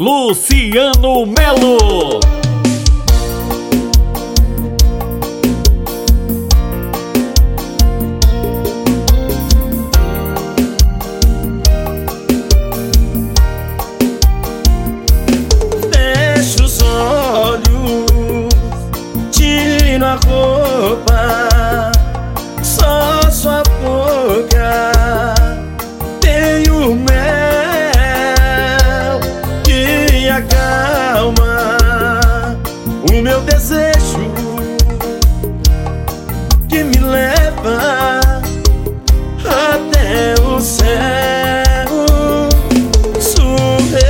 Luciano Melo. Fecha os olhos, tira a roupa, acalma o meu desejo que me leva até o céu surreal.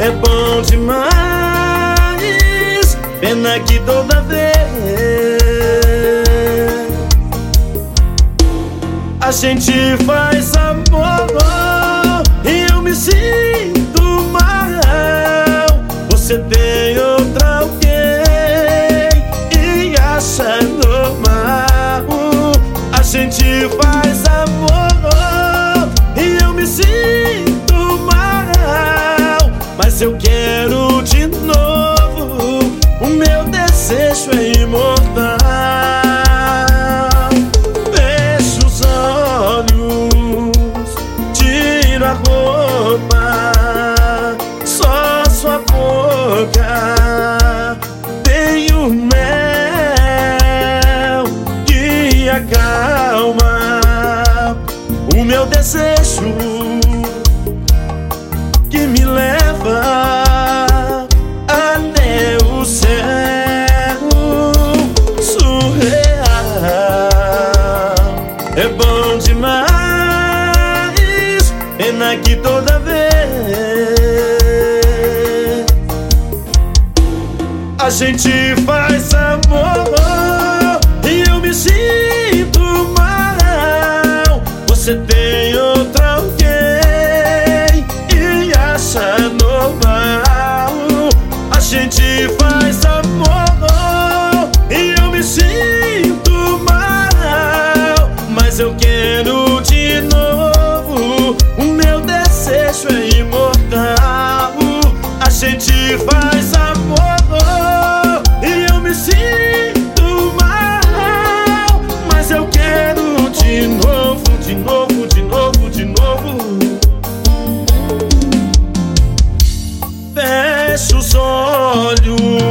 É bom demais, pena que toda vez a gente faz Você tem outra alguém e acha normal. A gente faz amor e eu me sinto mal. Mas eu quero de novo. O meu desejo é imortal. Tira a roupa, só sua boca tem o mel que acalma o meu desejo que me leva até o céu. Surreal. É bom demais, pena que toda a gente faz amor e eu me sinto mal. Você tem fecha os olhos.